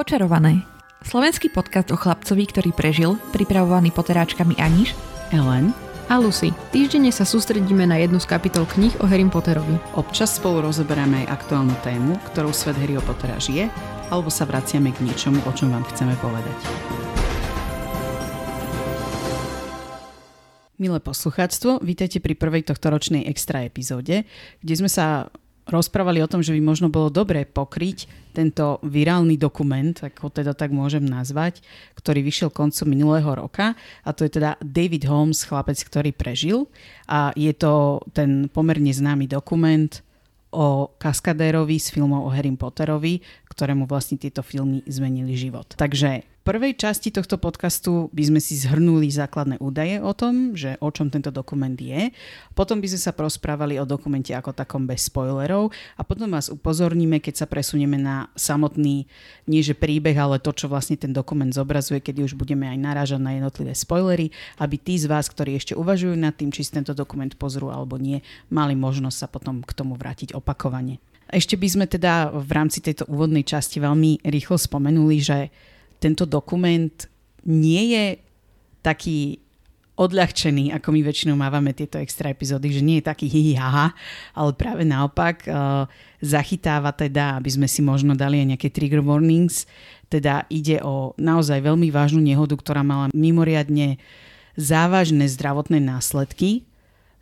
Počarované. Slovenský podcast o chlapcovi, ktorý prežil, pripravovaný poteráčkami Aniš, Ellen a Lucy. Týždenne sa sústredíme na jednu z kapitol kníh o Harry Potterovi. Občas spolu rozoberáme aj aktuálnu tému, ktorou svet Harryho Pottera žije, alebo sa vraciame k niečomu, o čom vám chceme povedať. Milé poslucháctvo, vítajte pri prvej tohtoročnej extra epizóde, kde sme sa rozprávali o tom, že by možno bolo dobré pokryť tento virálny dokument, ako teda tak môžem nazvať, ktorý vyšiel koncom minulého roka a to je teda David Holmes, chlapec, ktorý prežil a je to ten pomerne známy dokument o kaskadérovi z filmov o Harry Potterovi, ktorému vlastne tieto filmy zmenili život. Takže prvej časti tohto podcastu by sme si zhrnuli základné údaje o tom, že o čom tento dokument je. Potom by sme sa prosprávali o dokumente ako takom bez spoilerov a potom vás upozorníme, keď sa presunieme na samotný, nie že príbeh, ale to, čo vlastne ten dokument zobrazuje, kedy už budeme aj narážať na jednotlivé spoilery, aby tí z vás, ktorí ešte uvažujú nad tým, či si tento dokument pozrú alebo nie, mali možnosť sa potom k tomu vrátiť opakovane. Ešte by sme teda v rámci tejto úvodnej časti veľmi rýchlo spomenuli, že tento dokument nie je taký odľahčený, ako my väčšinou mávame tieto extra epizódy, že nie je taký hihi haha, ale práve naopak uh, zachytáva teda, aby sme si možno dali aj nejaké trigger warnings, teda ide o naozaj veľmi vážnu nehodu, ktorá mala mimoriadne závažné zdravotné následky,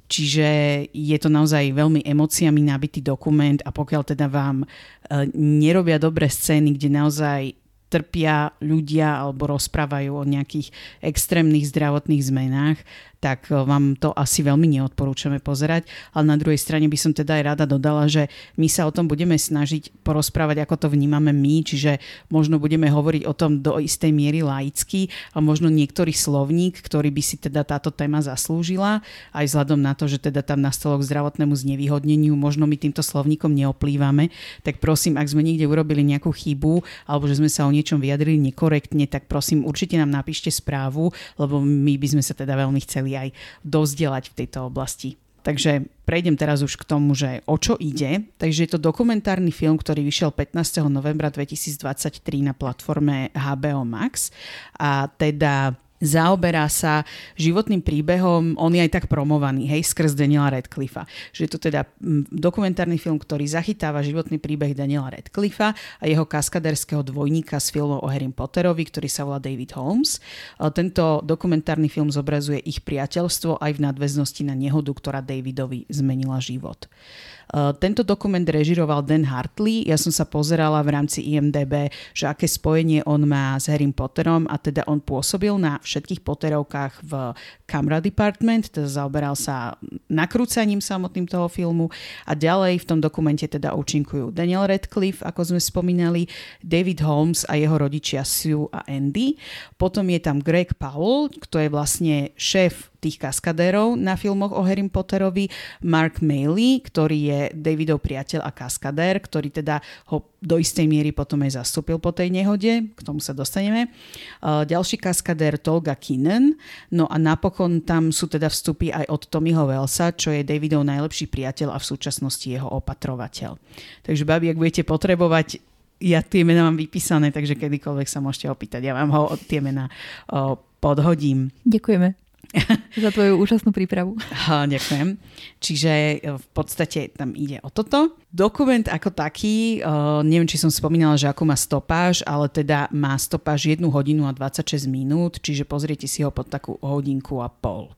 Čiže je to naozaj veľmi emóciami nabitý dokument a pokiaľ teda vám uh, nerobia dobré scény, kde naozaj trpia ľudia alebo rozprávajú o nejakých extrémnych zdravotných zmenách, tak e, vám to asi veľmi neodporúčame pozerať. Ale na druhej strane by som teda aj rada dodala, že my sa o tom budeme snažiť porozprávať, ako to vnímame my, čiže možno budeme hovoriť o tom do istej miery laicky a možno niektorý slovník, ktorý by si teda táto téma zaslúžila, aj vzhľadom na to, že teda tam nastalo k zdravotnému znevýhodneniu, možno my týmto slovníkom neoplývame, tak prosím, ak sme niekde urobili nejakú chybu alebo že sme sa o niečom vyjadrili nekorektne, tak prosím, určite nám napíšte správu, lebo my by sme sa teda veľmi chceli chceli aj dozdelať v tejto oblasti. Takže prejdem teraz už k tomu, že o čo ide. Takže je to dokumentárny film, ktorý vyšiel 15. novembra 2023 na platforme HBO Max a teda zaoberá sa životným príbehom, on je aj tak promovaný, hej, skrz Daniela Radcliffa. Že je to teda dokumentárny film, ktorý zachytáva životný príbeh Daniela Radcliffa a jeho kaskaderského dvojníka z filmov o Harry Potterovi, ktorý sa volá David Holmes. Tento dokumentárny film zobrazuje ich priateľstvo aj v nadväznosti na nehodu, ktorá Davidovi zmenila život. Eh, tento dokument režiroval Dan Hartley. Ja som sa pozerala v rámci IMDB, že aké spojenie on má s Harry Potterom a teda on pôsobil na všetkých Potterovkách v Camera Department, teda zaoberal sa nakrúcaním samotným toho filmu a ďalej v tom dokumente teda účinkujú Daniel Radcliffe, ako sme spomínali, David Holmes a jeho rodičia Sue a Andy. Potom je tam Greg Powell, kto je vlastne šéf tých kaskadérov na filmoch o Harry Potterovi, Mark Maley, ktorý je Davidov priateľ a kaskadér, ktorý teda ho do istej miery potom aj zastúpil po tej nehode, k tomu sa dostaneme. Ďalší kaskadér Tolga Kinnan, no a napokon tam sú teda vstupy aj od Tommyho Wellsa, čo je Davidov najlepší priateľ a v súčasnosti jeho opatrovateľ. Takže babi, ak budete potrebovať ja tie mená mám vypísané, takže kedykoľvek sa môžete opýtať. Ja vám ho tie mená podhodím. Ďakujeme. Za tvoju úžasnú prípravu. Ha, ďakujem. Čiže e, v podstate tam ide o toto. Dokument ako taký, uh, neviem, či som spomínala, že ako má stopáž, ale teda má stopáž 1 hodinu a 26 minút, čiže pozriete si ho pod takú hodinku a pol.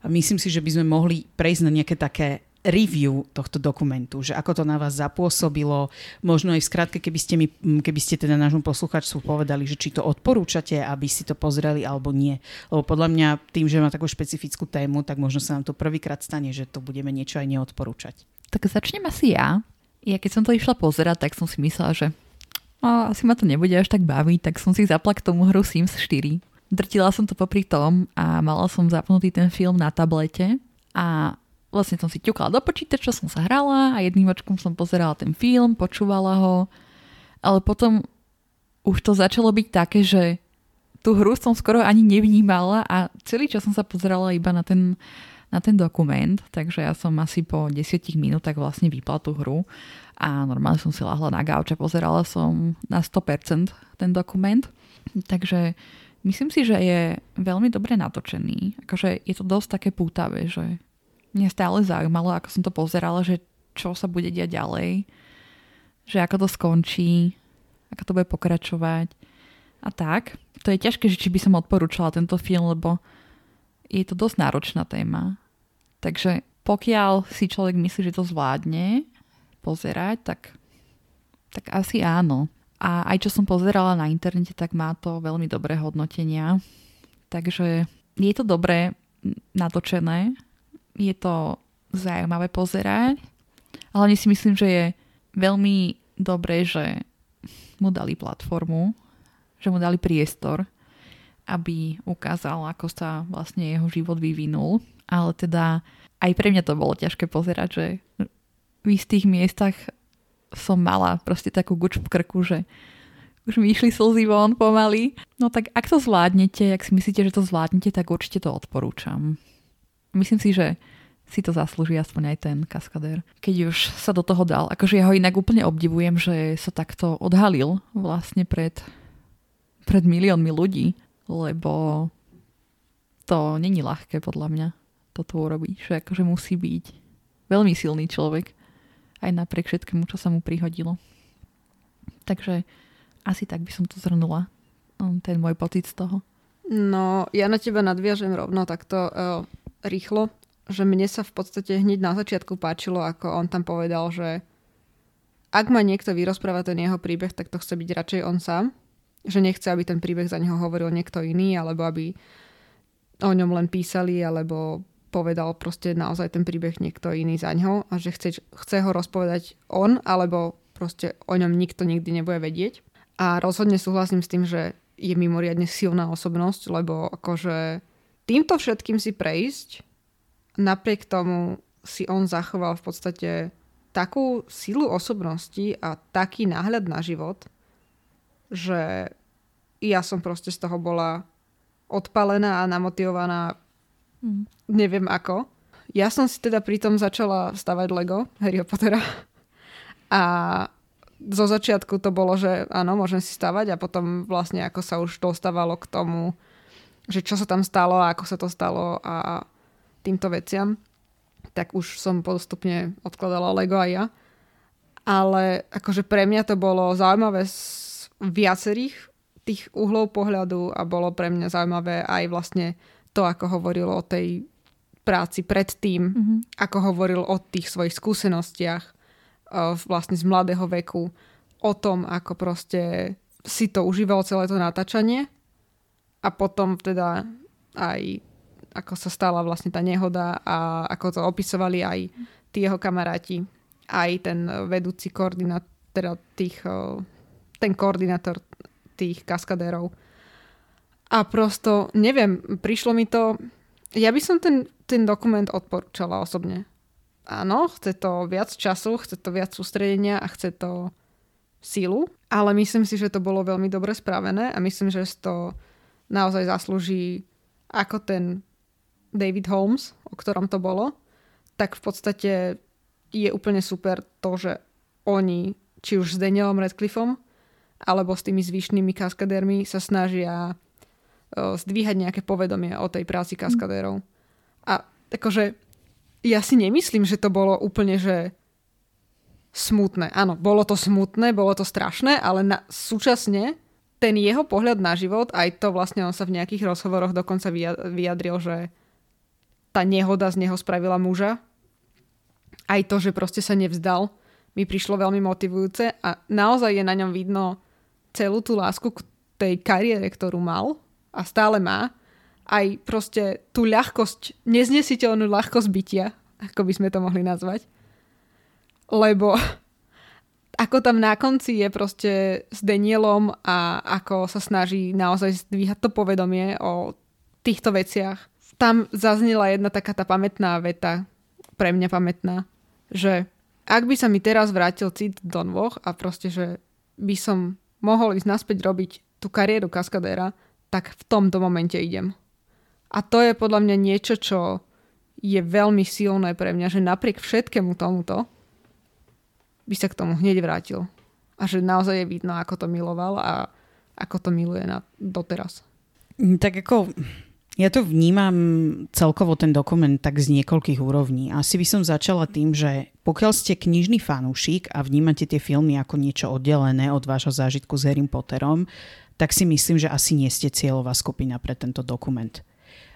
A myslím si, že by sme mohli prejsť na nejaké také review tohto dokumentu, že ako to na vás zapôsobilo, možno aj v skratke, keby ste, mi, keby ste teda nášmu posluchačstvu povedali, že či to odporúčate, aby si to pozreli alebo nie. Lebo podľa mňa tým, že má takú špecifickú tému, tak možno sa nám to prvýkrát stane, že to budeme niečo aj neodporúčať. Tak začnem asi ja. Ja keď som to išla pozerať, tak som si myslela, že o, asi ma to nebude až tak baviť, tak som si zapla k tomu hru Sims 4. Drtila som to popri tom a mala som zapnutý ten film na tablete a vlastne som si ťukala do počítača, som sa hrala a jedným očkom som pozerala ten film, počúvala ho, ale potom už to začalo byť také, že tú hru som skoro ani nevnímala a celý čas som sa pozerala iba na ten, na ten dokument, takže ja som asi po 10 minútach vlastne vypla tú hru a normálne som si lahla na gauč a pozerala som na 100% ten dokument. Takže myslím si, že je veľmi dobre natočený. Akože je to dosť také pútavé, že mňa stále zaujímalo, ako som to pozerala, že čo sa bude diať ďalej, že ako to skončí, ako to bude pokračovať a tak. To je ťažké, že či by som odporúčala tento film, lebo je to dosť náročná téma. Takže pokiaľ si človek myslí, že to zvládne pozerať, tak, tak asi áno. A aj čo som pozerala na internete, tak má to veľmi dobré hodnotenia. Takže je to dobré natočené, je to zaujímavé pozerať, hlavne si myslím, že je veľmi dobré, že mu dali platformu, že mu dali priestor, aby ukázal, ako sa vlastne jeho život vyvinul. Ale teda aj pre mňa to bolo ťažké pozerať, že v istých miestach som mala proste takú guč v krku, že už mi išli slzy von pomaly. No tak ak to zvládnete, ak si myslíte, že to zvládnete, tak určite to odporúčam. Myslím si, že si to zaslúži aspoň aj ten kaskadér. Keď už sa do toho dal. Akože ja ho inak úplne obdivujem, že sa takto odhalil vlastne pred, pred miliónmi ľudí, lebo to není ľahké podľa mňa toto urobiť. Že akože musí byť veľmi silný človek aj napriek všetkému, čo sa mu prihodilo. Takže asi tak by som to zhrnula, um, ten môj pocit z toho. No, ja na teba nadviažem rovno takto uh, rýchlo, že mne sa v podstate hneď na začiatku páčilo, ako on tam povedal, že ak ma niekto vyrozpráva ten jeho príbeh, tak to chce byť radšej on sám. Že nechce, aby ten príbeh za neho hovoril niekto iný, alebo aby o ňom len písali, alebo povedal proste naozaj ten príbeh niekto iný za ňo a že chce, chce ho rozpovedať on, alebo proste o ňom nikto nikdy nebude vedieť. A rozhodne súhlasím s tým, že je mimoriadne silná osobnosť, lebo akože týmto všetkým si prejsť, napriek tomu si on zachoval v podstate takú silu osobnosti a taký náhľad na život, že ja som proste z toho bola odpalená a namotivovaná Mm. Neviem ako. Ja som si teda pritom začala stavať Lego Harry Pottera. A zo začiatku to bolo, že áno, môžem si stavať a potom vlastne ako sa už dostávalo k tomu, že čo sa tam stalo a ako sa to stalo a týmto veciam, tak už som postupne odkladala Lego aj ja. Ale akože pre mňa to bolo zaujímavé z viacerých tých uhlov pohľadu a bolo pre mňa zaujímavé aj vlastne to, ako hovoril o tej práci predtým, mm-hmm. ako hovoril o tých svojich skúsenostiach uh, vlastne z mladého veku, o tom, ako proste si to užíval celé to natáčanie a potom teda aj ako sa stala vlastne tá nehoda a ako to opisovali aj tí jeho kamaráti, aj ten vedúci koordinátor, teda tých, ten koordinátor tých kaskadérov a prosto, neviem, prišlo mi to... Ja by som ten, ten dokument odporúčala osobne. Áno, chce to viac času, chce to viac sústredenia a chce to sílu, ale myslím si, že to bolo veľmi dobre spravené a myslím, že to naozaj zaslúži ako ten David Holmes, o ktorom to bolo, tak v podstate je úplne super to, že oni, či už s Danielom Radcliffom, alebo s tými zvyšnými kaskadérmi sa snažia zdvíhať nejaké povedomie o tej práci mm. kaskadérov. A akože ja si nemyslím, že to bolo úplne, že smutné. Áno, bolo to smutné, bolo to strašné, ale na, súčasne ten jeho pohľad na život, aj to vlastne on sa v nejakých rozhovoroch dokonca vyjadril, že tá nehoda z neho spravila muža. Aj to, že proste sa nevzdal, mi prišlo veľmi motivujúce a naozaj je na ňom vidno celú tú lásku k tej kariére, ktorú mal a stále má, aj proste tú ľahkosť, neznesiteľnú ľahkosť bytia, ako by sme to mohli nazvať. Lebo ako tam na konci je proste s Danielom a ako sa snaží naozaj zdvíhať to povedomie o týchto veciach. Tam zaznela jedna taká tá pamätná veta, pre mňa pamätná, že ak by sa mi teraz vrátil cit do nôh a proste, že by som mohol ísť naspäť robiť tú kariéru kaskadéra, tak v tomto momente idem. A to je podľa mňa niečo, čo je veľmi silné pre mňa, že napriek všetkému tomuto by sa k tomu hneď vrátil. A že naozaj je vidno, ako to miloval a ako to miluje na, doteraz. Mm, Tak ako ja to vnímam celkovo ten dokument tak z niekoľkých úrovní. Asi by som začala tým, že pokiaľ ste knižný fanúšik a vnímate tie filmy ako niečo oddelené od vášho zážitku s Harry Potterom, tak si myslím, že asi nie ste cieľová skupina pre tento dokument.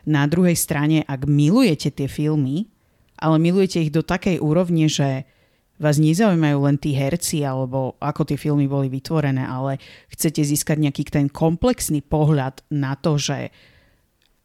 Na druhej strane, ak milujete tie filmy, ale milujete ich do takej úrovne, že vás nezaujímajú len tí herci alebo ako tie filmy boli vytvorené, ale chcete získať nejaký ten komplexný pohľad na to, že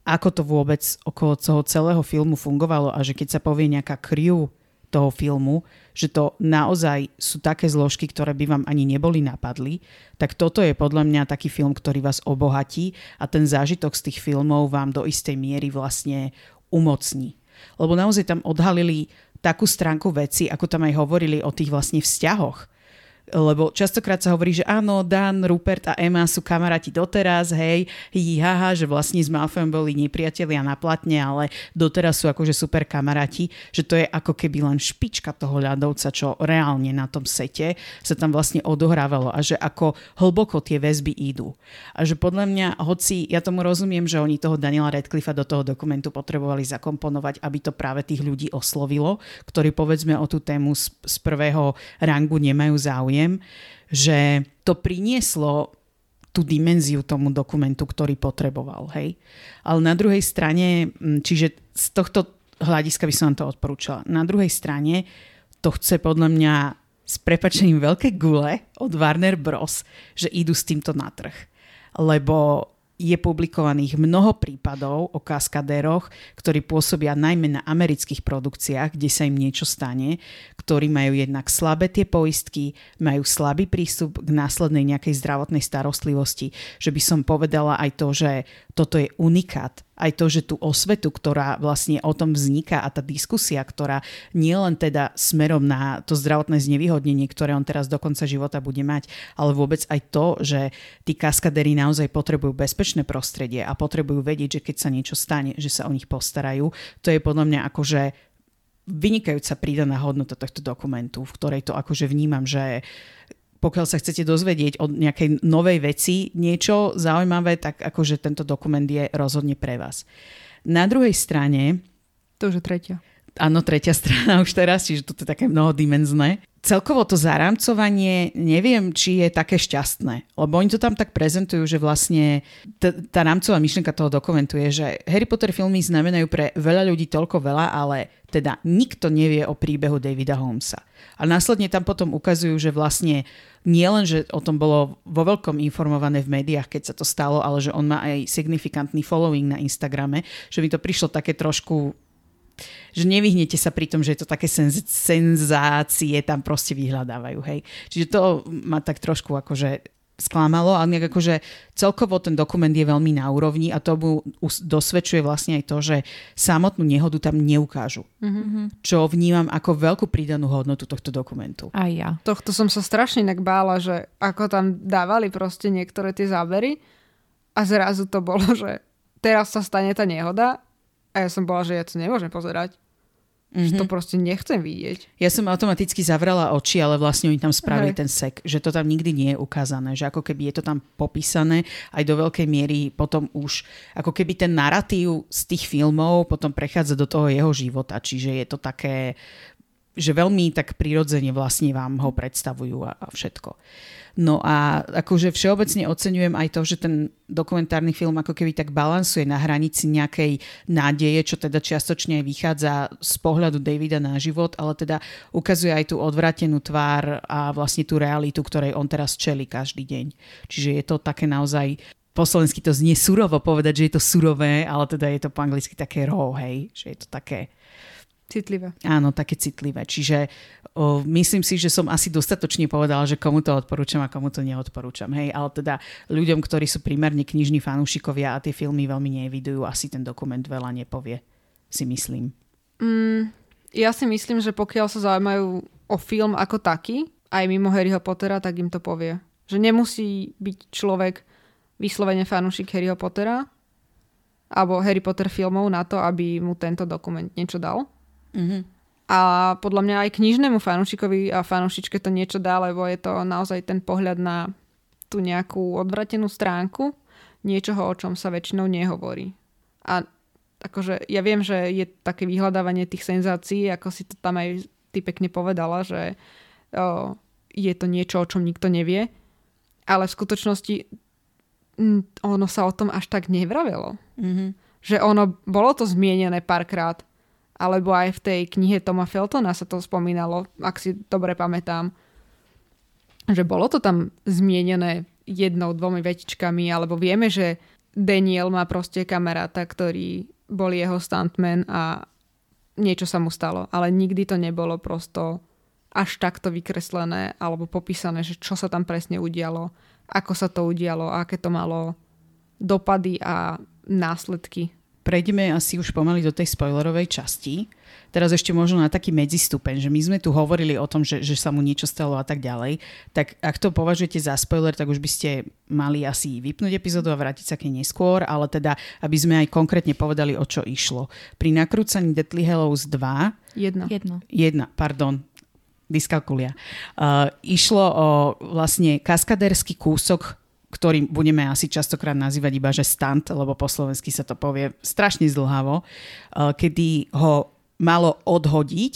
ako to vôbec okolo toho celého filmu fungovalo a že keď sa povie nejaká crew toho filmu, že to naozaj sú také zložky, ktoré by vám ani neboli napadli, tak toto je podľa mňa taký film, ktorý vás obohatí a ten zážitok z tých filmov vám do istej miery vlastne umocní. Lebo naozaj tam odhalili takú stránku veci, ako tam aj hovorili o tých vlastne vzťahoch lebo častokrát sa hovorí, že áno, Dan, Rupert a Emma sú kamaráti doteraz, hej, hi, haha, že vlastne s Malfoyom boli nepriatelia na platne, ale doteraz sú akože super kamaráti, že to je ako keby len špička toho ľadovca, čo reálne na tom sete sa tam vlastne odohrávalo a že ako hlboko tie väzby idú. A že podľa mňa, hoci ja tomu rozumiem, že oni toho Daniela Radcliffa do toho dokumentu potrebovali zakomponovať, aby to práve tých ľudí oslovilo, ktorí povedzme o tú tému z, z prvého rangu nemajú záujem, poviem, že to prinieslo tú dimenziu tomu dokumentu, ktorý potreboval. Hej? Ale na druhej strane, čiže z tohto hľadiska by som vám to odporúčala. Na druhej strane to chce podľa mňa s prepačením veľké gule od Warner Bros., že idú s týmto na trh. Lebo je publikovaných mnoho prípadov o kaskadéroch, ktorí pôsobia najmä na amerických produkciách, kde sa im niečo stane, ktorí majú jednak slabé tie poistky, majú slabý prístup k následnej nejakej zdravotnej starostlivosti. Že by som povedala aj to, že toto je unikát aj to, že tú osvetu, ktorá vlastne o tom vzniká a tá diskusia, ktorá nie len teda smerom na to zdravotné znevýhodnenie, ktoré on teraz do konca života bude mať, ale vôbec aj to, že tí kaskadery naozaj potrebujú bezpečné prostredie a potrebujú vedieť, že keď sa niečo stane, že sa o nich postarajú. To je podľa mňa akože vynikajúca prídaná hodnota tohto dokumentu, v ktorej to akože vnímam, že pokiaľ sa chcete dozvedieť o nejakej novej veci niečo zaujímavé, tak akože tento dokument je rozhodne pre vás. Na druhej strane... To už je tretia. Áno, tretia strana už teraz, čiže toto je také mnohodimenzné. Celkovo to zarámcovanie neviem, či je také šťastné, lebo oni to tam tak prezentujú, že vlastne t- tá rámcová myšlienka toho dokumentu je, že Harry Potter filmy znamenajú pre veľa ľudí toľko veľa, ale teda nikto nevie o príbehu Davida Holmesa. A následne tam potom ukazujú, že vlastne nie len, že o tom bolo vo veľkom informované v médiách, keď sa to stalo, ale že on má aj signifikantný following na Instagrame, že mi to prišlo také trošku že nevyhnete sa pri tom, že je to také senz- senzácie tam proste vyhľadávajú, hej. Čiže to ma tak trošku akože sklamalo, ale nejak akože celkovo ten dokument je veľmi na úrovni a to mu dosvedčuje vlastne aj to, že samotnú nehodu tam neukážu. Mm-hmm. Čo vnímam ako veľkú pridanú hodnotu tohto dokumentu. Aj ja. Tohto som sa strašne inak bála, že ako tam dávali proste niektoré tie zábery a zrazu to bolo, že teraz sa stane tá nehoda a ja som bola, že ja to nemôžem pozerať. Mm-hmm. To proste nechcem vidieť. Ja som automaticky zavrela oči, ale vlastne oni tam spravili Hej. ten sek, že to tam nikdy nie je ukázané, že ako keby je to tam popísané aj do veľkej miery potom už, ako keby ten narratív z tých filmov potom prechádza do toho jeho života, čiže je to také, že veľmi tak prirodzene vlastne vám ho predstavujú a, a všetko. No a akože všeobecne oceňujem aj to, že ten dokumentárny film ako keby tak balansuje na hranici nejakej nádeje, čo teda čiastočne vychádza z pohľadu Davida na život, ale teda ukazuje aj tú odvratenú tvár a vlastne tú realitu, ktorej on teraz čeli každý deň. Čiže je to také naozaj po slovensky to znie surovo povedať, že je to surové, ale teda je to po anglicky také raw, hej, že je to také Citlivé. Áno, také citlivé. Čiže o, myslím si, že som asi dostatočne povedala, že komu to odporúčam a komu to neodporúčam. Hej, ale teda ľuďom, ktorí sú primárne knižní fanúšikovia a tie filmy veľmi nevidujú, asi ten dokument veľa nepovie, si myslím. Mm, ja si myslím, že pokiaľ sa zaujímajú o film ako taký, aj mimo Harryho Pottera, tak im to povie. Že nemusí byť človek vyslovene fanúšik Harryho Pottera, alebo Harry Potter filmov na to, aby mu tento dokument niečo dal. Mhm. A podľa mňa aj knižnému fanúšikovi a fanúšičke to niečo dá, lebo je to naozaj ten pohľad na tú nejakú odvratenú stránku niečoho, o čom sa väčšinou nehovorí. A akože ja viem, že je také vyhľadávanie tých senzácií, ako si to tam aj ty pekne povedala, že o, je to niečo, o čom nikto nevie, ale v skutočnosti m, ono sa o tom až tak nevravelo. Mhm. Že ono, bolo to zmienené párkrát, alebo aj v tej knihe Toma Feltona sa to spomínalo, ak si dobre pamätám. Že bolo to tam zmienené jednou, dvomi vetičkami, alebo vieme, že Daniel má proste kamaráta, ktorý bol jeho stuntman a niečo sa mu stalo, ale nikdy to nebolo prosto až takto vykreslené alebo popísané, že čo sa tam presne udialo, ako sa to udialo, aké to malo dopady a následky prejdeme asi už pomaly do tej spoilerovej časti. Teraz ešte možno na taký medzistupeň, že my sme tu hovorili o tom, že, že sa mu niečo stalo a tak ďalej. Tak ak to považujete za spoiler, tak už by ste mali asi vypnúť epizódu a vrátiť sa k nej neskôr, ale teda, aby sme aj konkrétne povedali, o čo išlo. Pri nakrúcaní Deathly Hallows 2... Jedna. Jedno. Jedna, pardon, dyskalkulia. Uh, išlo o vlastne kaskadérsky kúsok ktorým budeme asi častokrát nazývať iba, že stunt, lebo po slovensky sa to povie strašne zdlhavo, eh, kedy ho malo odhodiť,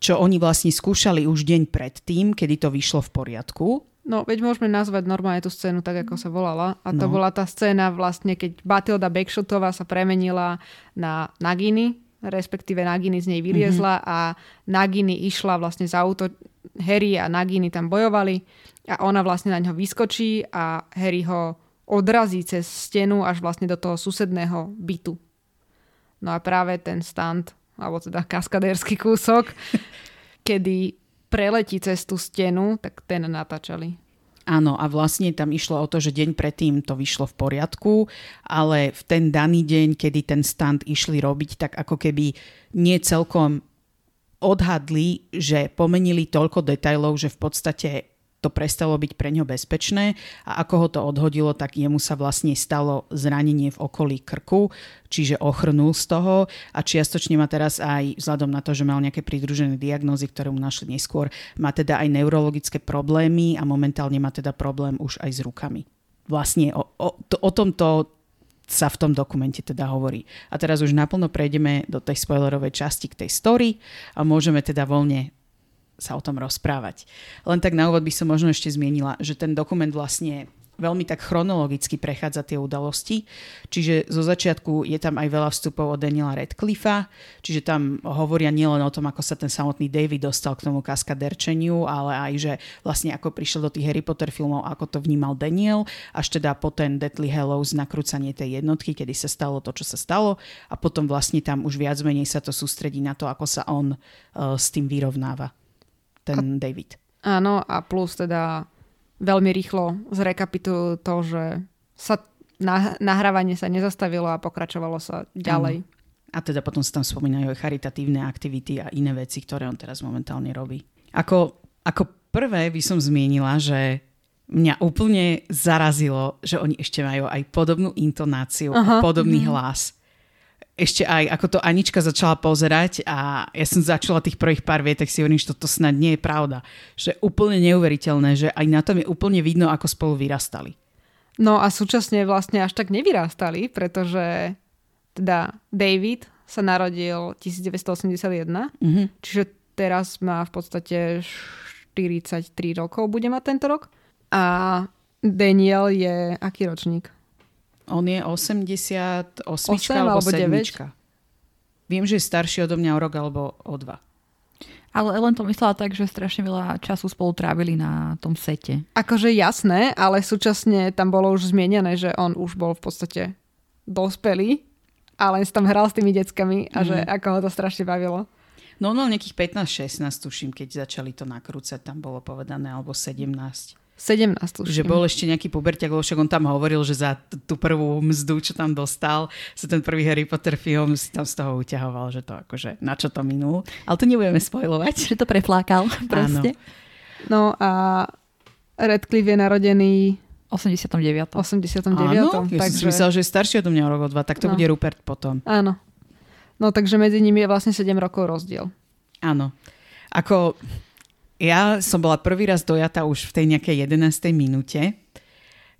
čo oni vlastne skúšali už deň predtým, kedy to vyšlo v poriadku. No, veď môžeme nazvať normálne tú scénu tak, ako sa volala. A to No. bola tá scéna vlastne, keď Batilda Backshotová sa premenila na Nagini, respektíve Nagini z nej vyliezla mm-hmm. a Nagini išla vlastne za auto. Harry a Nagini tam bojovali a ona vlastne na ňo vyskočí a Harry ho odrazí cez stenu až vlastne do toho susedného bytu. No a práve ten stand, alebo teda kaskadérsky kúsok, kedy preletí cez tú stenu, tak ten natáčali. Áno, a vlastne tam išlo o to, že deň predtým to vyšlo v poriadku, ale v ten daný deň, kedy ten stand išli robiť, tak ako keby nie celkom odhadli, že pomenili toľko detajlov, že v podstate to prestalo byť pre ňo bezpečné a ako ho to odhodilo, tak jemu sa vlastne stalo zranenie v okolí krku, čiže ochrnul z toho a čiastočne má teraz aj vzhľadom na to, že mal nejaké pridružené diagnózy, ktoré mu našli neskôr, má teda aj neurologické problémy a momentálne má teda problém už aj s rukami. Vlastne o, o, to, o tomto sa v tom dokumente teda hovorí. A teraz už naplno prejdeme do tej spoilerovej časti k tej story a môžeme teda voľne sa o tom rozprávať. Len tak na úvod by som možno ešte zmienila, že ten dokument vlastne veľmi tak chronologicky prechádza tie udalosti. Čiže zo začiatku je tam aj veľa vstupov od Daniela Radcliffa, čiže tam hovoria nielen o tom, ako sa ten samotný David dostal k tomu kaskaderčeniu, ale aj, že vlastne ako prišiel do tých Harry Potter filmov, ako to vnímal Daniel, až teda po ten Deathly Hallows nakrúcanie tej jednotky, kedy sa stalo to, čo sa stalo a potom vlastne tam už viac menej sa to sústredí na to, ako sa on uh, s tým vyrovnáva, ten David. Áno, a plus teda veľmi rýchlo zrekapitulujú to, že sa nah- nahrávanie sa nezastavilo a pokračovalo sa ďalej. A teda potom sa tam spomínajú aj charitatívne aktivity a iné veci, ktoré on teraz momentálne robí. Ako, ako prvé by som zmienila, že mňa úplne zarazilo, že oni ešte majú aj podobnú intonáciu Aha. a podobný hlas. Ešte aj, ako to Anička začala pozerať a ja som začala tých prvých pár vietek si hovorím, že toto snad nie je pravda. Že úplne neuveriteľné, že aj na tom je úplne vidno, ako spolu vyrastali. No a súčasne vlastne až tak nevyrástali, pretože teda David sa narodil 1981, Mhm. čiže teraz má v podstate 43 rokov, bude mať tento rok. A Daniel je aký ročník? On je 88 Osem alebo alebo 7. Viem, že je starší odo mňa o rok alebo o dva. Ale len to myslela tak, že strašne veľa času spolu trávili na tom sete. Akože jasné, ale súčasne tam bolo už zmienené, že on už bol v podstate dospelý a len si tam hral s tými deckami a že ako ho to strašne bavilo. No on mal nejakých 15-16, tuším, keď začali to nakrúcať, tam bolo povedané, alebo 17. 17 už. Že bol ešte nejaký puberťak, lebo však on tam hovoril, že za t- tú prvú mzdu, čo tam dostal, sa ten prvý Harry Potter film si tam z toho uťahoval, že to akože na čo to minul. Ale to nebudeme spojovať. Že to preflákal proste. No a Radcliffe je narodený 89. 89. Áno, ja takže... som si myslel, že je starší odo mňa rok o dva, tak to No. bude Rupert potom. Áno. No takže medzi nimi je vlastne 7 rokov rozdiel. Áno. Ako ja som bola prvý raz dojatá už v tej nejakej 11. minúte,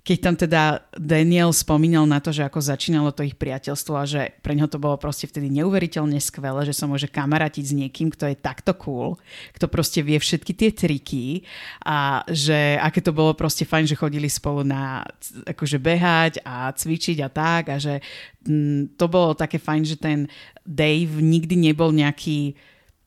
keď tam teda Daniel spomínal na to, že ako začínalo to ich priateľstvo a že pre neho to bolo proste vtedy neuveriteľne skvelé, že sa môže kamarátiť s niekým, kto je takto cool, kto proste vie všetky tie triky a že aké to bolo proste fajn, že chodili spolu na akože behať a cvičiť a tak a že mm, to bolo také fajn, že ten Dave nikdy nebol nejaký